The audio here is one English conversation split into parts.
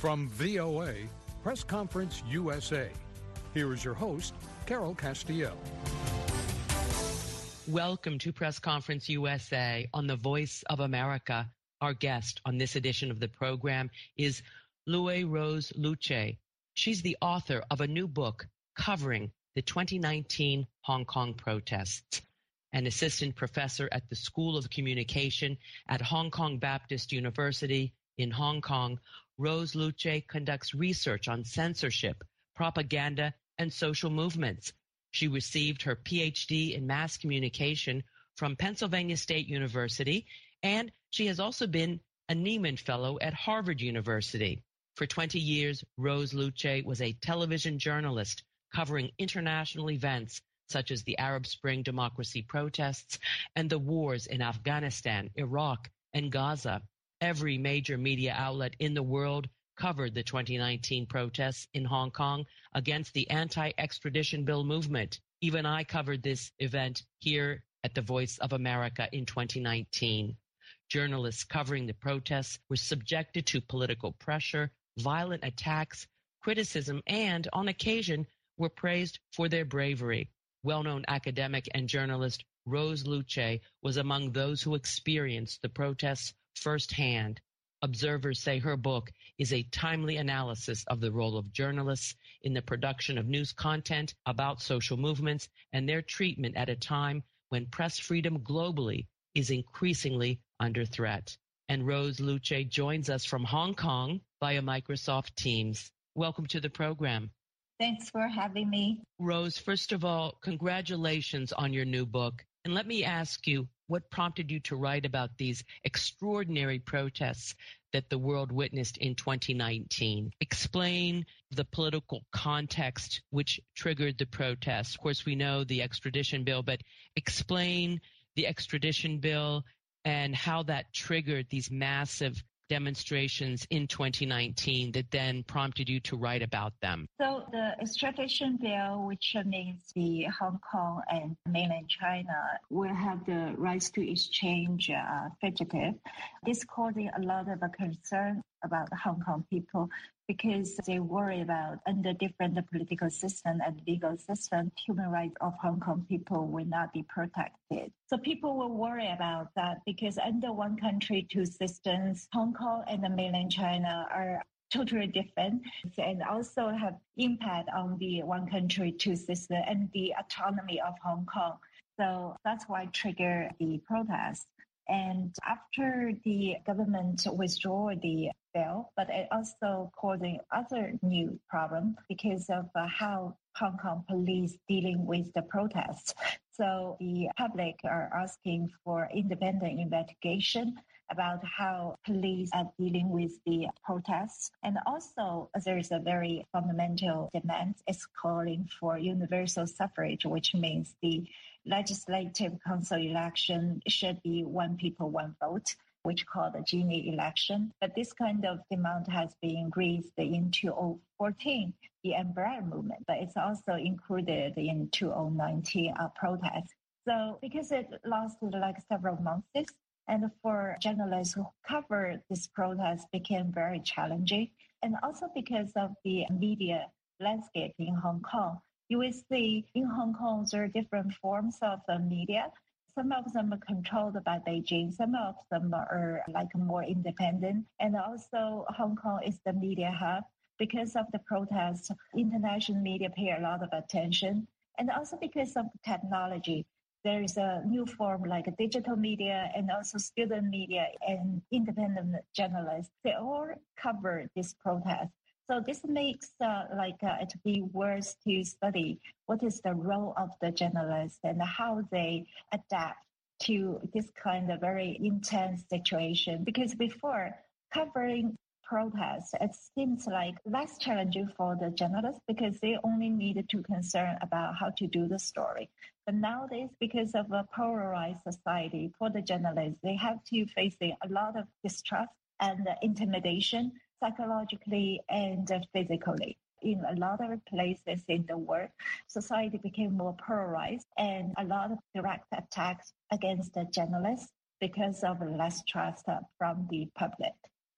From VOA, Press Conference USA. Here is your host, Carol Castiel. Welcome to Press Conference USA on the Voice of America. Our guest on this edition of the program is Luwei Rose Luqiu. She's the author of a new book covering the 2019 Hong Kong protests. An assistant professor at the School of Communication at Hong Kong Baptist University in Hong Kong, Rose Luqiu conducts research on censorship, propaganda, and social movements. She received her PhD in mass communication from Pennsylvania State University, and she has also been a Nieman Fellow at Harvard University. For 20 years, Rose Luqiu was a television journalist covering international events such as the Arab Spring democracy protests and the wars in Afghanistan, Iraq, and Gaza. Every major media outlet in the world covered the 2019 protests in Hong Kong against the anti-extradition bill movement. Even I covered this event here at the Voice of America in 2019. Journalists covering the protests were subjected to political pressure, violent attacks, criticism, and on occasion were praised for their bravery. Well-known academic and journalist Rose Luqiu was among those who experienced the protests firsthand. Observers say her book is a timely analysis of the role of journalists in the production of news content about social movements and their treatment at a time when press freedom globally is increasingly under threat. And Rose Luqiu joins us from Hong Kong via Microsoft Teams. Welcome to the program. Thanks for having me. Rose, first of all, congratulations on your new book. And let me ask you, what prompted you to write about these extraordinary protests that the world witnessed in 2019? Explain the political context which triggered the protests. Of course, we know the extradition bill, but explain the extradition bill and how that triggered these massive demonstrations in 2019 that then prompted you to write about them? So the extradition bill, which means the Hong Kong and mainland China will have the rights to exchange uh, fugitive, is causing a lot of concern about the Hong Kong people because they worry about under different political system and legal system, human rights of Hong Kong people will not be protected. So people will worry about that because under one country, two systems, Hong Kong and the mainland China are totally different and also have impact on the one country, two system and the autonomy of Hong Kong. So that's why trigger the protest. And after the government withdraw the bill, but it also causing other new problem because of uh, how Hong Kong police dealing with the protests. So the public are asking for independent investigation about how police are dealing with the protests. And also there is a very fundamental demand. It's calling for universal suffrage, which means the legislative council election should be one people, one vote, which called the Genie election. But this kind of demand has been raised in 2014, the umbrella movement, but it's also included in 2019 uh, protests. So because it lasted like several months, and for journalists who cover this protest became very challenging. And also because of the media landscape in Hong Kong, you will see in Hong Kong there are different forms of uh, media. Some of them are controlled by Beijing. Some of them are like more independent. And also Hong Kong is the media hub. Because of the protests, international media pay a lot of attention. And also because of technology, there is a new form like digital media and also student media and independent journalists. They all cover this protest. So this makes uh, like uh, it be worth to study what is the role of the journalists and how they adapt to this kind of very intense situation. Because before covering protests, it seems like less challenging for the journalists because they only needed to concern about how to do the story. But nowadays, because of a polarized society, for the journalists, they have to facing a lot of distrust and intimidation psychologically and physically. In a lot of places in the world, society became more polarized and a lot of direct attacks against the journalists because of less trust from the public.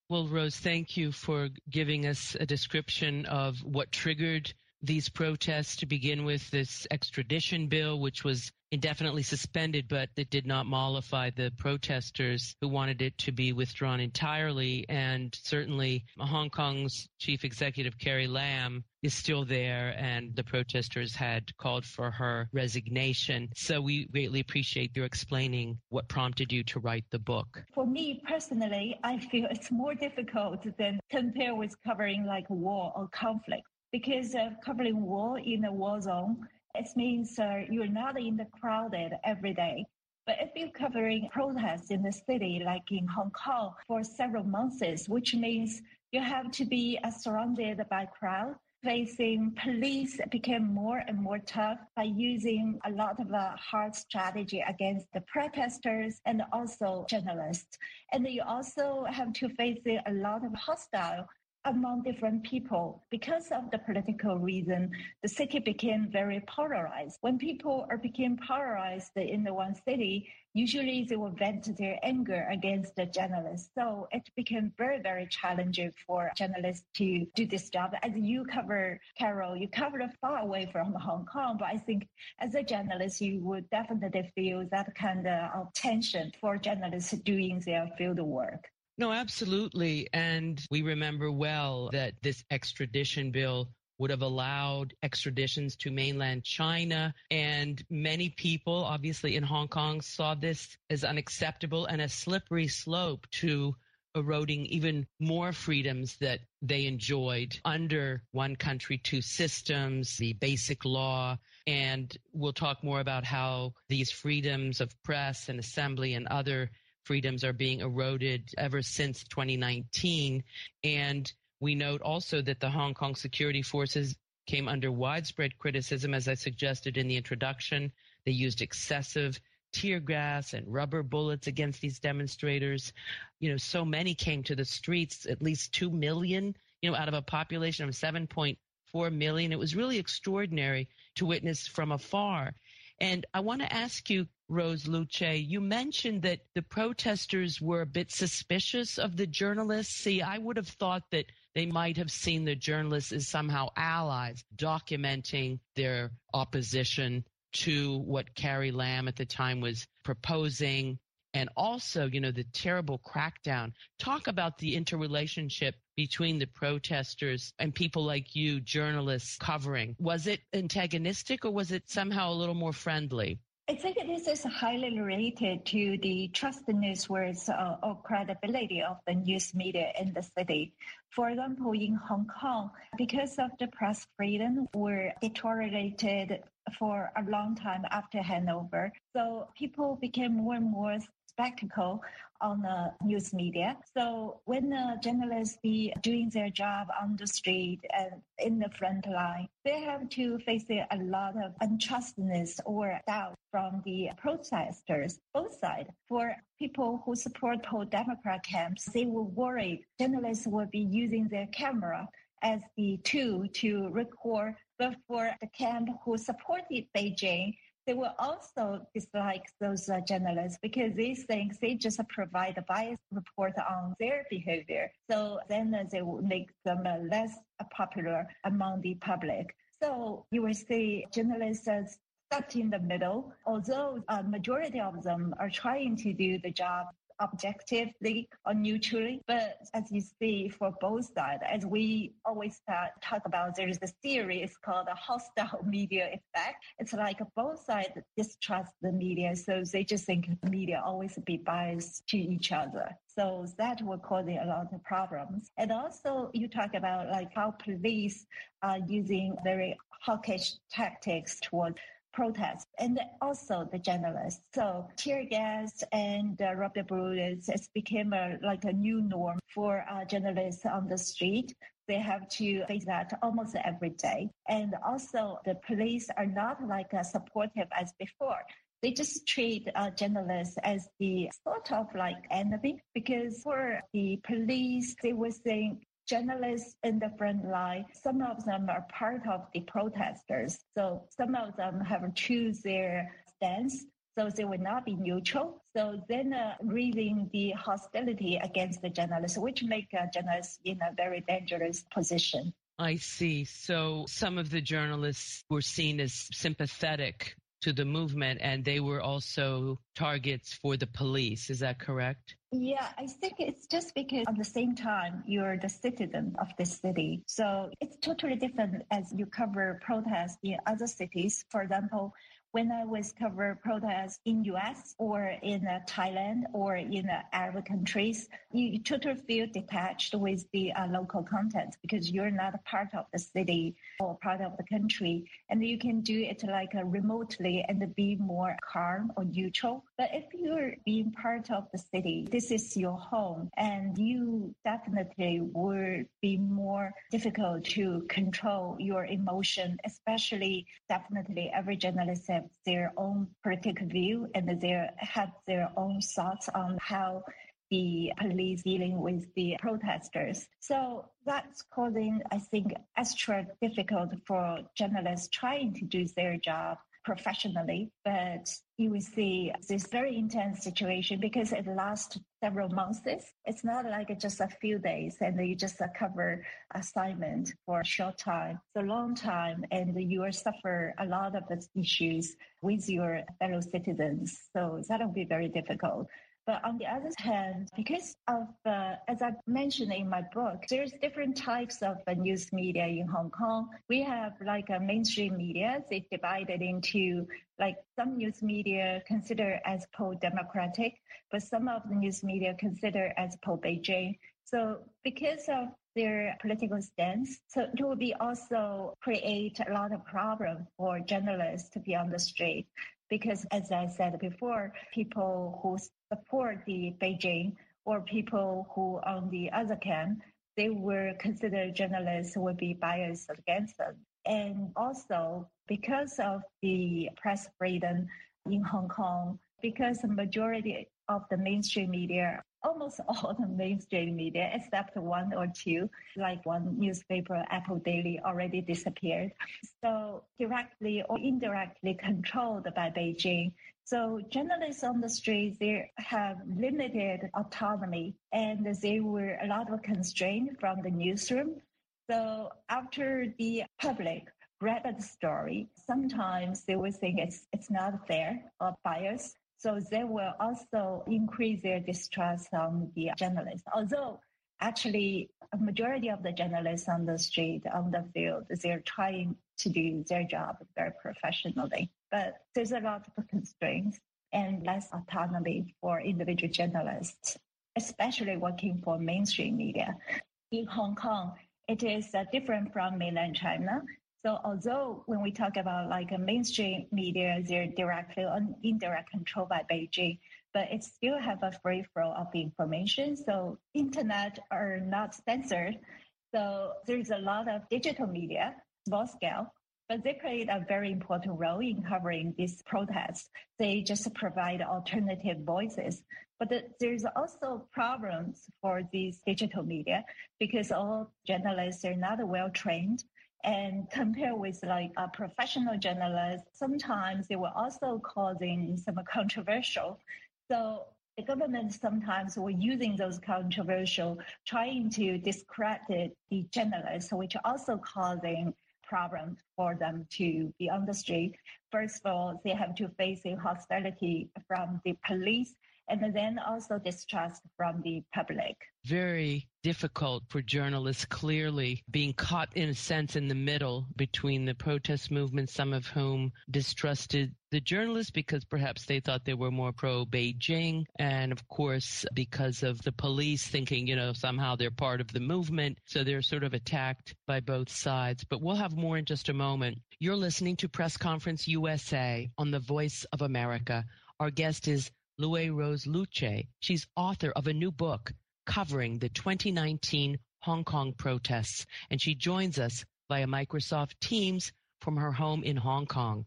Well, Rose, thank you for giving us a description of what triggered these protests to begin with, this extradition bill, which was indefinitely suspended, but it did not mollify the protesters who wanted it to be withdrawn entirely. And certainly Hong Kong's chief executive, Carrie Lam, is still there, and the protesters had called for her resignation. So we greatly appreciate your explaining what prompted you to write the book. For me personally, I feel it's more difficult than compare with covering like war or conflict because covering war in a war zone, it means uh, you're not in the crowded every day. But if you're covering protests in the city, like in Hong Kong, for several months, which means you have to be uh, surrounded by crowd, facing police became more and more tough by using a lot of uh, hard strategy against the protesters and also journalists. And you also have to face a lot of hostile among different people. Because of the political reason, the city became very polarized. When people are became polarized in the one city, usually they will vent their anger against the journalists. So it became very, very challenging for journalists to do this job. As you cover, Carol, you covered far away from Hong Kong, but I think as a journalist, you would definitely feel that kind of tension for journalists doing their field work. No, absolutely. And we remember well that this extradition bill would have allowed extraditions to mainland China. And many people, obviously in Hong Kong, saw this as unacceptable and a slippery slope to eroding even more freedoms that they enjoyed under one country, two systems, the basic law. And we'll talk more about how these freedoms of press and assembly and other freedoms are being eroded ever since 2019. And we note also that the Hong Kong security forces came under widespread criticism, as I suggested in the introduction. They used excessive tear gas and rubber bullets against these demonstrators. You know, so many came to the streets, at least 2 million, you know, out of a population of 7.4 million. It was really extraordinary to witness from afar. And I want to ask you, Rose Luqiu, you mentioned that the protesters were a bit suspicious of the journalists. See, I would have thought that they might have seen the journalists as somehow allies, documenting their opposition to what Carrie Lam at the time was proposing. And also, you know, the terrible crackdown. Talk about the interrelationship between the protesters and people like you, journalists covering. Was it antagonistic or was it somehow a little more friendly? I think this is highly related to the trustworthiness uh, or credibility of the news media in the city. For example, in Hong Kong, because of the press freedom were deteriorated for a long time after handover, so people became more and more spectacle on the news media. So when the journalists be doing their job on the street and in the front line, they have to face a lot of untrustedness or doubt from the protesters, both sides. For people who support pro-democrat camps, they were worried journalists will be using their camera as the tool to record. But for the camp who supported Beijing, they will also dislike those uh, journalists because they think they just provide a biased report on their behavior. So then uh, they will make them uh, less popular among the public. So you will see journalists stuck in the middle, although a majority of them are trying to do the job objectively or neutrally. But as you see for both sides, as we always talk about, there is a theory, it's called a hostile media effect. It's like both sides distrust the media. So they just think the media always be biased to each other. So that will cause a lot of problems. And also you talk about like how police are using very hawkish tactics towards protests and also the journalists. So tear gas and uh, rubber bullets has become a, like a new norm for uh, journalists on the street. They have to face that almost every day. And also the police are not like as supportive as before they just treat uh, journalists as the sort of like enemy because for the police, they were think journalists in the front line. Some of them are part of the protesters. So some of them have choose their stance so they will not be neutral. So then uh, raising the hostility against the journalists, which make uh, journalists in a very dangerous position. I see. So some of the journalists were seen as sympathetic to the movement and they were also targets for the police. Is that correct? Yeah, I think it's just because at the same time you're the citizen of the city. So it's totally different as you cover protests in other cities. For example, when I was cover protests in US or in uh, Thailand or in uh, Arab countries, you totally feel detached with the uh, local content because you're not part of the city or part of the country. And you can do it like uh, remotely and be more calm or neutral. But if you're being part of the city, this is your home and you definitely would be more difficult to control your emotion, especially definitely every journalist have their own political view and they have their own thoughts on how the police dealing with the protesters. So that's causing, I think, extra difficult for journalists trying to do their job professionally, but you see this very intense situation because it lasts several months. It's not like just a few days and you just cover assignment for a short time. It's a long time and you will suffer a lot of issues with your fellow citizens. So that will be very difficult. But on the other hand, because of, uh, as I mentioned in my book, there's different types of uh, news media in Hong Kong. We have like a mainstream media. They divided into like some news media considered as pro-democratic, but some of the news media considered as pro-Beijing. So because of their political stance, so it will be also create a lot of problem for journalists to be on the street because as I said before, people who support the Beijing or people who on the other camp, they were considered journalists would be biased against them. And also because of the press freedom in Hong Kong, because the majority of the mainstream media almost all the mainstream media, except one or two, like one newspaper, Apple Daily, already disappeared. So directly or indirectly controlled by Beijing. So journalists on the street, they have limited autonomy and they were a lot of constraint from the newsroom. So after the public read the story, sometimes they will think it's, it's not fair or biased. So they will also increase their distrust on the journalists. Although actually a majority of the journalists on the street, on the field, they're trying to do their job very professionally. But there's a lot of constraints and less autonomy for individual journalists, especially working for mainstream media. In Hong Kong, it is uh, different from mainland China so although when we talk about like a mainstream media, they're directly or indirect controlled by Beijing, but it still have a free flow of information. So internet are not censored. So there's a lot of digital media, small scale, but they played a very important role in covering these protests. They just provide alternative voices. But there's also problems for these digital media because all journalists are not well trained and compare with like a professional journalist, sometimes they were also causing some controversial. So the government sometimes were using those controversial, trying to discredit the journalists, which also causing problems for them to be on the street. First of all, they have to face hostility from the police and then also distrust from the public. Very difficult for journalists, clearly being caught in a sense in the middle between the protest movement, some of whom distrusted the journalists because perhaps they thought they were more pro Beijing. And of course, because of the police thinking, you know, somehow they're part of the movement. So they're sort of attacked by both sides. But we'll have more in just a moment. You're listening to Press Conference USA on the Voice of America. Our guest is Luwei Rose Luqiu. She's author of a new book covering the 2019 Hong Kong protests, and she joins us via Microsoft Teams from her home in Hong Kong.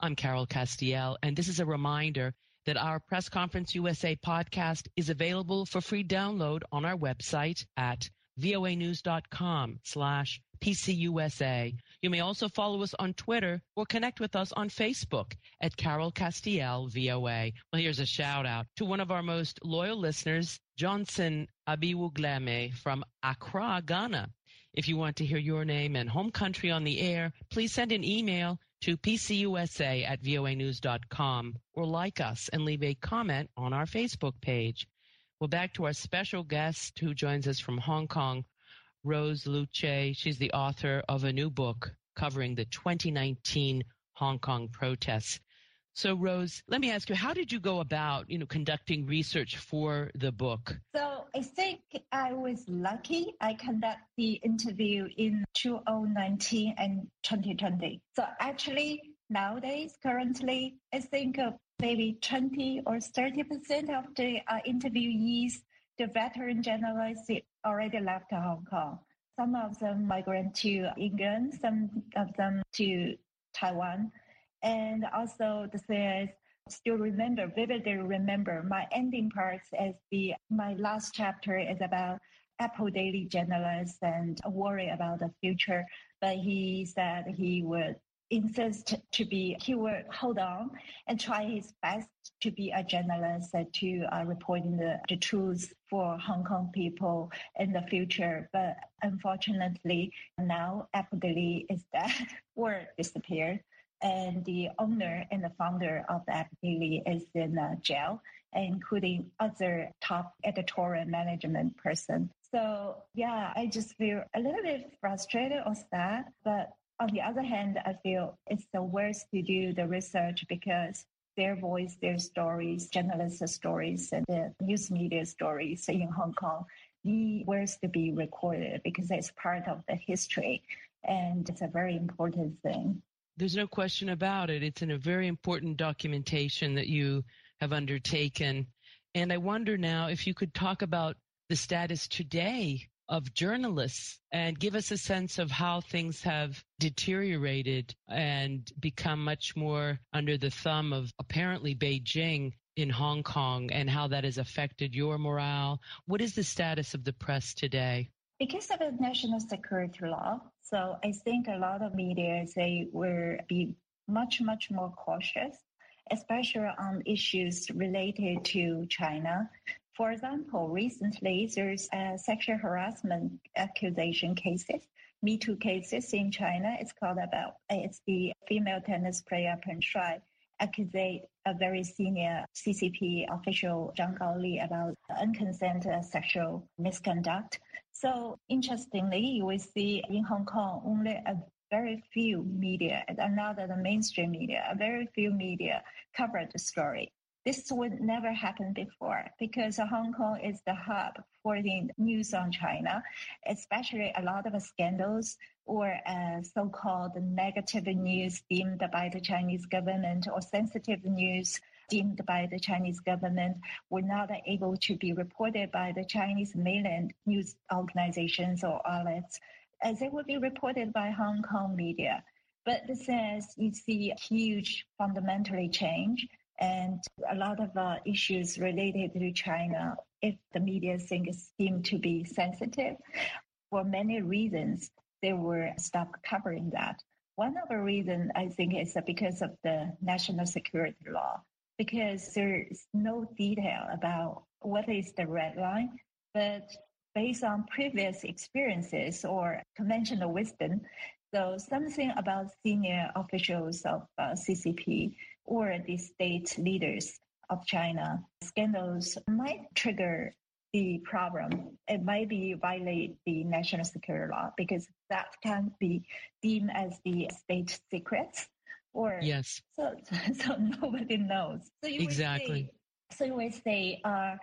I'm Carol Castiel, and this is a reminder that our Press Conference USA podcast is available for free download on our website at voanews.com slash PCUSA. You may also follow us on Twitter or connect with us on Facebook at Carol Castiel VOA. Well, here's a shout out to one of our most loyal listeners, Johnson Abiwugleme from Accra, Ghana. If you want to hear your name and home country on the air, please send an email to pcusa at voanews.com or like us and leave a comment on our Facebook page. Well, back to our special guest who joins us from Hong Kong, Rose Luqiu. She's the author of a new book covering the 2019 Hong Kong protests. So, Rose, let me ask you, how did you go about, you know, conducting research for the book? So, I think I was lucky. I conducted the interview in 2019 and 2020. So, actually, nowadays, currently, I think uh, maybe 20 or 30 percent of the uh, interviewees, the veteran journalists, already left Hong Kong. Some of them migrate to England, some of them to Taiwan. And also the is, still remember, vividly remember my ending parts as the, my last chapter is about Apple Daily journalist and worry about the future. But he said he would insist to be, he would hold on and try his best to be a journalist uh, to uh, reporting the, the truth for Hong Kong people in the future. But unfortunately, now Apple Daily is dead or disappeared. And the owner and the founder of the Apple Daily is in uh, jail, including other top editorial management person. So yeah, I just feel a little bit frustrated or sad, but on the other hand, I feel it's the worst to do the research because their voice, their stories, journalists' stories, and the news media stories in Hong Kong the worst to be recorded because it's part of the history and it's a very important thing. There's no question about it. It's in a very important documentation that you have undertaken. And I wonder now if you could talk about the status today of journalists and give us a sense of how things have deteriorated and become much more under the thumb of apparently Beijing in Hong Kong and how that has affected your morale. What is the status of the press today? Because of the national security law, so I think a lot of media they will be much much more cautious, especially on issues related to China for example, recently there's a sexual harassment accusation cases, Me Too cases in China. It's called about it's the female tennis player Peng Shuai accused a very senior CCP official Zhang Gaoli about unconsented sexual misconduct. So interestingly, we see in Hong Kong only a very few media, and the mainstream media, a very few media covered the story. This would never happen before because Hong Kong is the hub for the news on China, especially a lot of scandals or uh, so-called negative news deemed by the Chinese government or sensitive news deemed by the Chinese government were not able to be reported by the Chinese mainland news organizations or outlets, as they would be reported by Hong Kong media. But this is, you see a huge fundamentally change and a lot of uh, issues related to China, if the media things seem to be sensitive, for many reasons, they were stopped covering that. One of the reasons I think is because of the national security law, because there's no detail about what is the red line, but based on previous experiences or conventional wisdom, so something about senior officials of uh, CCP or the state leaders of China, scandals might trigger the problem. It might be violate the national security law because that can be deemed as the state secrets. Or yes, so so nobody knows. So you exactly. Say, so you would say uh,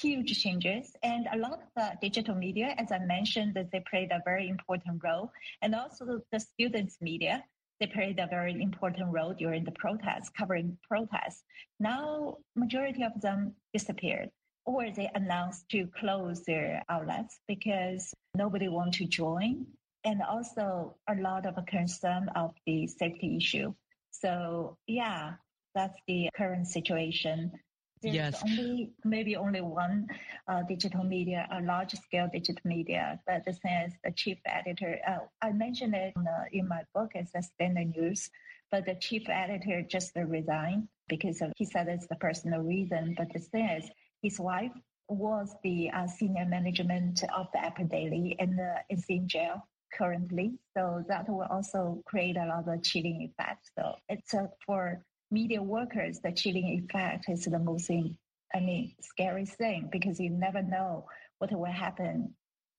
huge changes, and a lot of the digital media, as I mentioned, that they played a very important role, and also the students' media they played a very important role during the protests, covering protests. Now, majority of them disappeared or they announced to close their outlets because nobody want to join and also a lot of concern of the safety issue. So yeah, that's the current situation. There's yes. only maybe only one uh, digital media, a large scale digital media, but the thing is the chief editor. Uh, I mentioned it in, uh, in my book as a Stand News, but the chief editor just resigned because of, he said it's the personal reason. But the thing is, his wife was the uh, senior management of the Apple Daily and uh, is in jail currently. So that will also create a lot of chilling effect. So it's uh, for media workers, the chilling effect is the most, I mean, scary thing because you never know what will happen.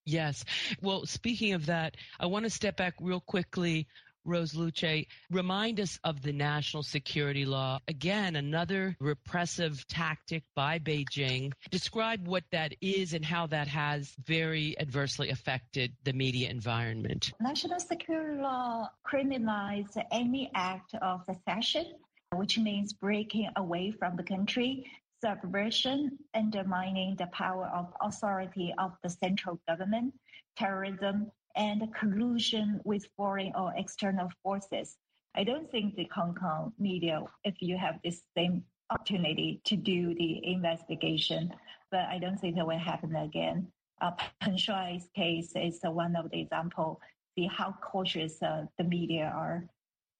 Yes. Well, speaking of that, I want to step back real quickly Rose Luqiu, remind us of the national security law. Again, another repressive tactic by Beijing. Describe what that is and how that has very adversely affected the media environment. National security law criminalizes any act of secession, which means breaking away from the country, subversion, undermining the power of authority of the central government, terrorism, and collusion with foreign or external forces. I don't think the Hong Kong media, if you have this same opportunity to do the investigation, but I don't think that will happen again. Uh, Peng case is uh, one of the example. See how cautious uh, the media are,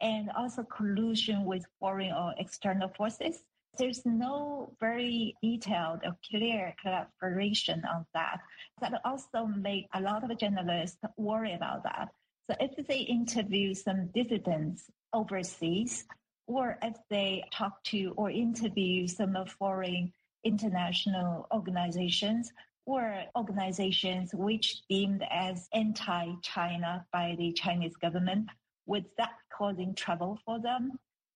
and also collusion with foreign or external forces there's no very detailed or clear collaboration on that. That also make a lot of journalists worry about that. So if they interview some dissidents overseas, or if they talk to or interview some foreign international organizations or organizations which deemed as anti-China by the Chinese government, would that causing trouble for them?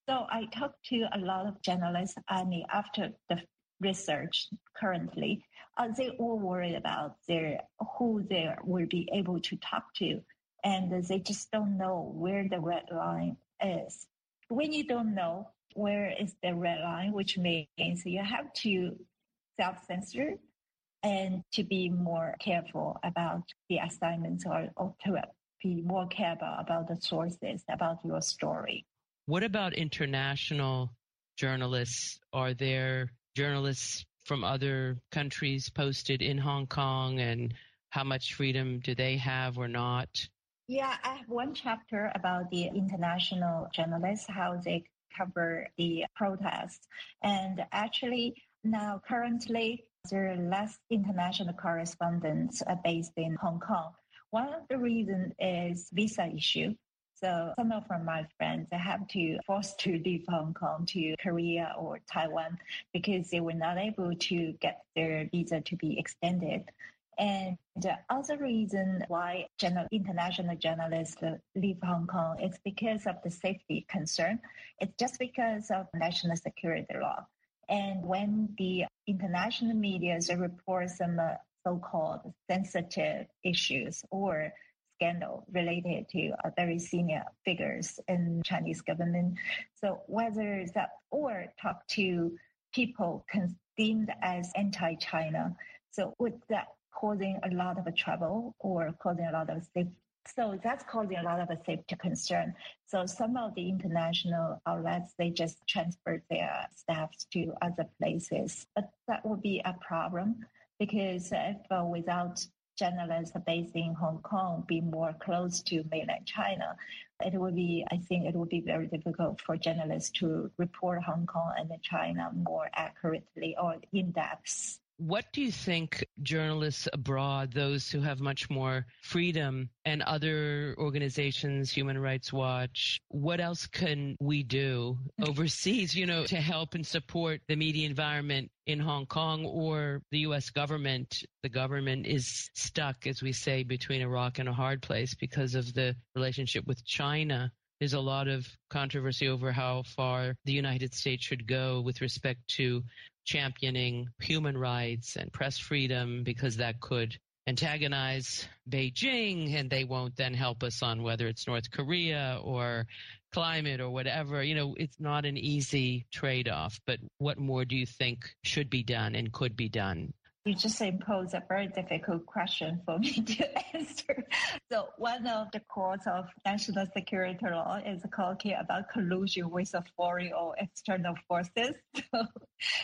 So I talked to a lot of journalists, mean, after the research currently, uh, they all worried about their who they will be able to talk to, and they just don't know where the red line is. When you don't know where is the red line, which means you have to self-censor and to be more careful about the assignments or, or to be more careful about the sources about your story. What about international journalists? Are there journalists from other countries posted in Hong Kong and how much freedom do they have or not? Yeah, I have one chapter about the international journalists, how they cover the protests. And actually, now currently, there are less international correspondents uh, based in Hong Kong. One of the reasons is visa issue. So some of my friends have to force to leave Hong Kong to Korea or Taiwan because they were not able to get their visa to be extended. And the other reason why general, international journalists leave Hong Kong is because of the safety concern. It's just because of national security law. And when the international media report some uh, so-called sensitive issues or scandal related to uh, very senior figures in Chinese government. So whether that or talk to people deemed as anti-China, so would that causing a lot of trouble or causing a lot of safety? So that's causing a lot of safety concern. So some of the international outlets, they just transfer their staffs to other places. But that would be a problem because if uh, without journalists based in Hong Kong be more close to mainland China, it would be, I think it would be very difficult for journalists to report Hong Kong and China more accurately or in depth. What do you think journalists abroad, those who have much more freedom and other organizations, Human Rights Watch, what else can we do overseas, you know, to help and support the media environment in Hong Kong or the U.S. government? The government is stuck, as we say, between a rock and a hard place because of the relationship with China. There's a lot of controversy over how far the United States should go with respect to championing human rights and press freedom because that could antagonize Beijing and they won't then help us on whether it's North Korea or climate or whatever. You know, it's not an easy trade off, but what more do you think should be done and could be done? You just impose a very difficult question for me to answer. So one of the courts of national security law is talking about collusion with a foreign or external forces. So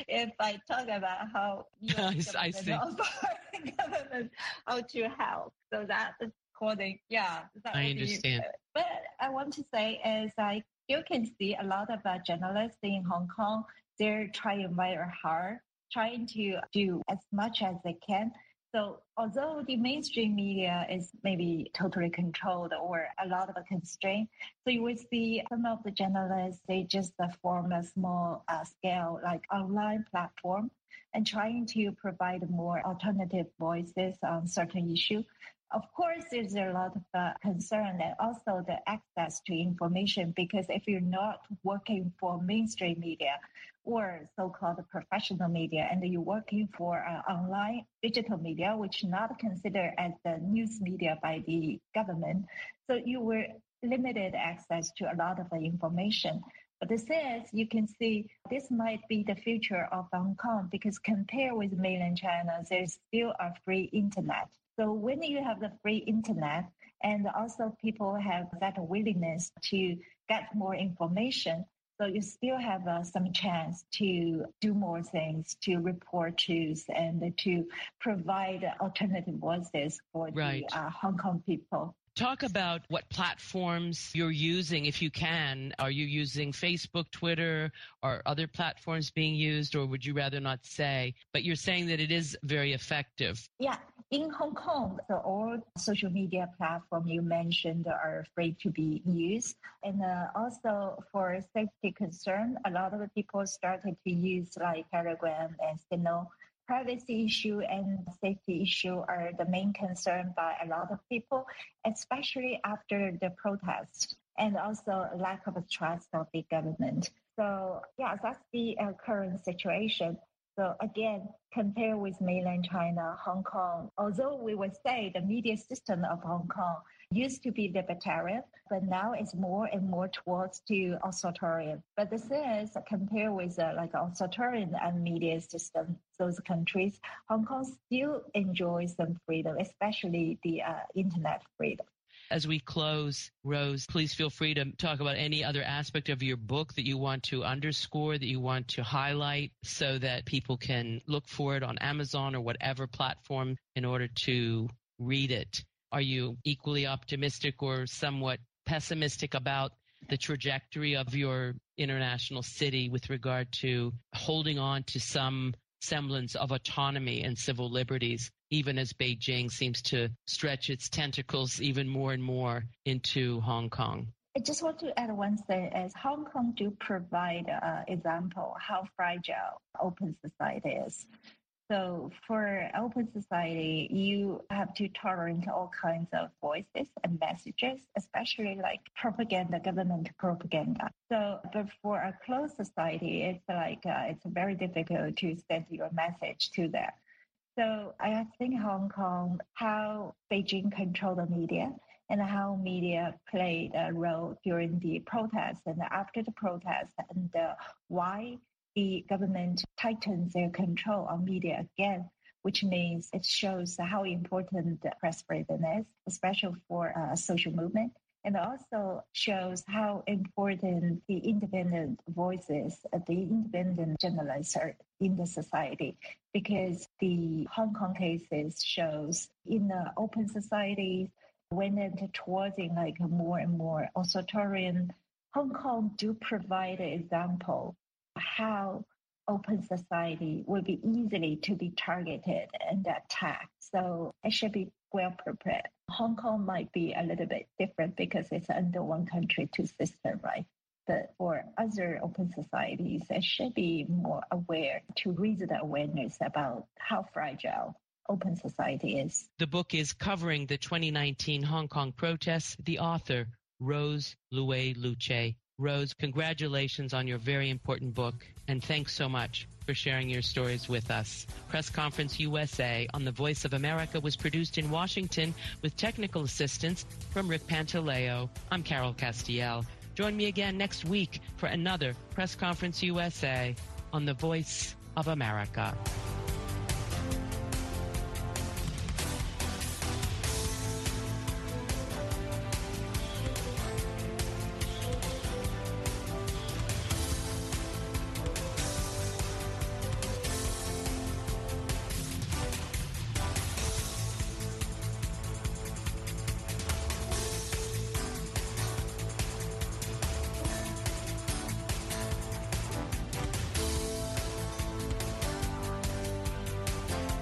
if I talk about how I, I see. government how to help, so that is according, yeah. I understand. Be, but I want to say is I you can see a lot of uh, journalists in Hong Kong. They're trying very hard trying to do as much as they can. So although the mainstream media is maybe totally controlled or a lot of a constraint, so you will see some of the journalists, they just form a small uh, scale like online platform and trying to provide more alternative voices on certain issues. Of course, there's a lot of uh, concern and also the access to information because if you're not working for mainstream media, or so-called professional media, and you're working for uh, online digital media, which not considered as the news media by the government. So you were limited access to a lot of the information. But this is, you can see this might be the future of Hong Kong because compared with mainland China, there's still a free internet. So when you have the free internet and also people have that willingness to get more information, so you still have uh, some chance to do more things, to report truth, and to provide alternative voices for right. the uh, Hong Kong people. Talk about what platforms you're using, if you can. Are you using Facebook, Twitter, or other platforms being used, or would you rather not say? But you're saying that it is very effective. Yeah, in Hong Kong, the all social media platforms you mentioned are free to be used. And uh, also for safety concern, a lot of people started to use like Telegram and Signal. Privacy issue and safety issue are the main concern by a lot of people, especially after the protest and also lack of trust of the government. So yeah, that's the uh, current situation. So again, compared with mainland China, Hong Kong, although we would say the media system of Hong Kong used to be libertarian, but now it's more and more towards to authoritarian. But this is compared with uh, like authoritarian and media system, those countries, Hong Kong still enjoys some freedom, especially the uh, internet freedom. As we close, Rose, please feel free to talk about any other aspect of your book that you want to underscore, that you want to highlight so that people can look for it on Amazon or whatever platform in order to read it. Are you equally optimistic or somewhat pessimistic about the trajectory of your international city with regard to holding on to some semblance of autonomy and civil liberties even as Beijing seems to stretch its tentacles even more and more into Hong Kong. I just want to add one thing as Hong Kong do provide an example how fragile open society is. So for open society, you have to tolerate all kinds of voices and messages, especially like propaganda, government propaganda. So, but for a closed society, it's like uh, it's very difficult to send your message to them. So I think Hong Kong, how Beijing control the media and how media played a role during the protests and after the protests and uh, why the government tightens their control on media again, which means it shows how important press freedom is, especially for a uh, social movement and also shows how important the independent voices, uh, the independent journalists are in the society because the Hong Kong cases shows in the open society when it towards in like more and more authoritarian Hong Kong do provide an example how open society will be easily to be targeted and attacked. So it should be well prepared. Hong Kong might be a little bit different because it's under one country, two system, right? But for other open societies, it should be more aware to raise the awareness about how fragile open society is. The book is covering the 2019 Hong Kong protests. The author, Rose Luwei Luqiu, Rose, congratulations on your very important book, and thanks so much for sharing your stories with us. Press Conference USA on the Voice of America was produced in Washington with technical assistance from Rick Pantaleo. I'm Carol Castiel. Join me again next week for another Press Conference USA on the Voice of America.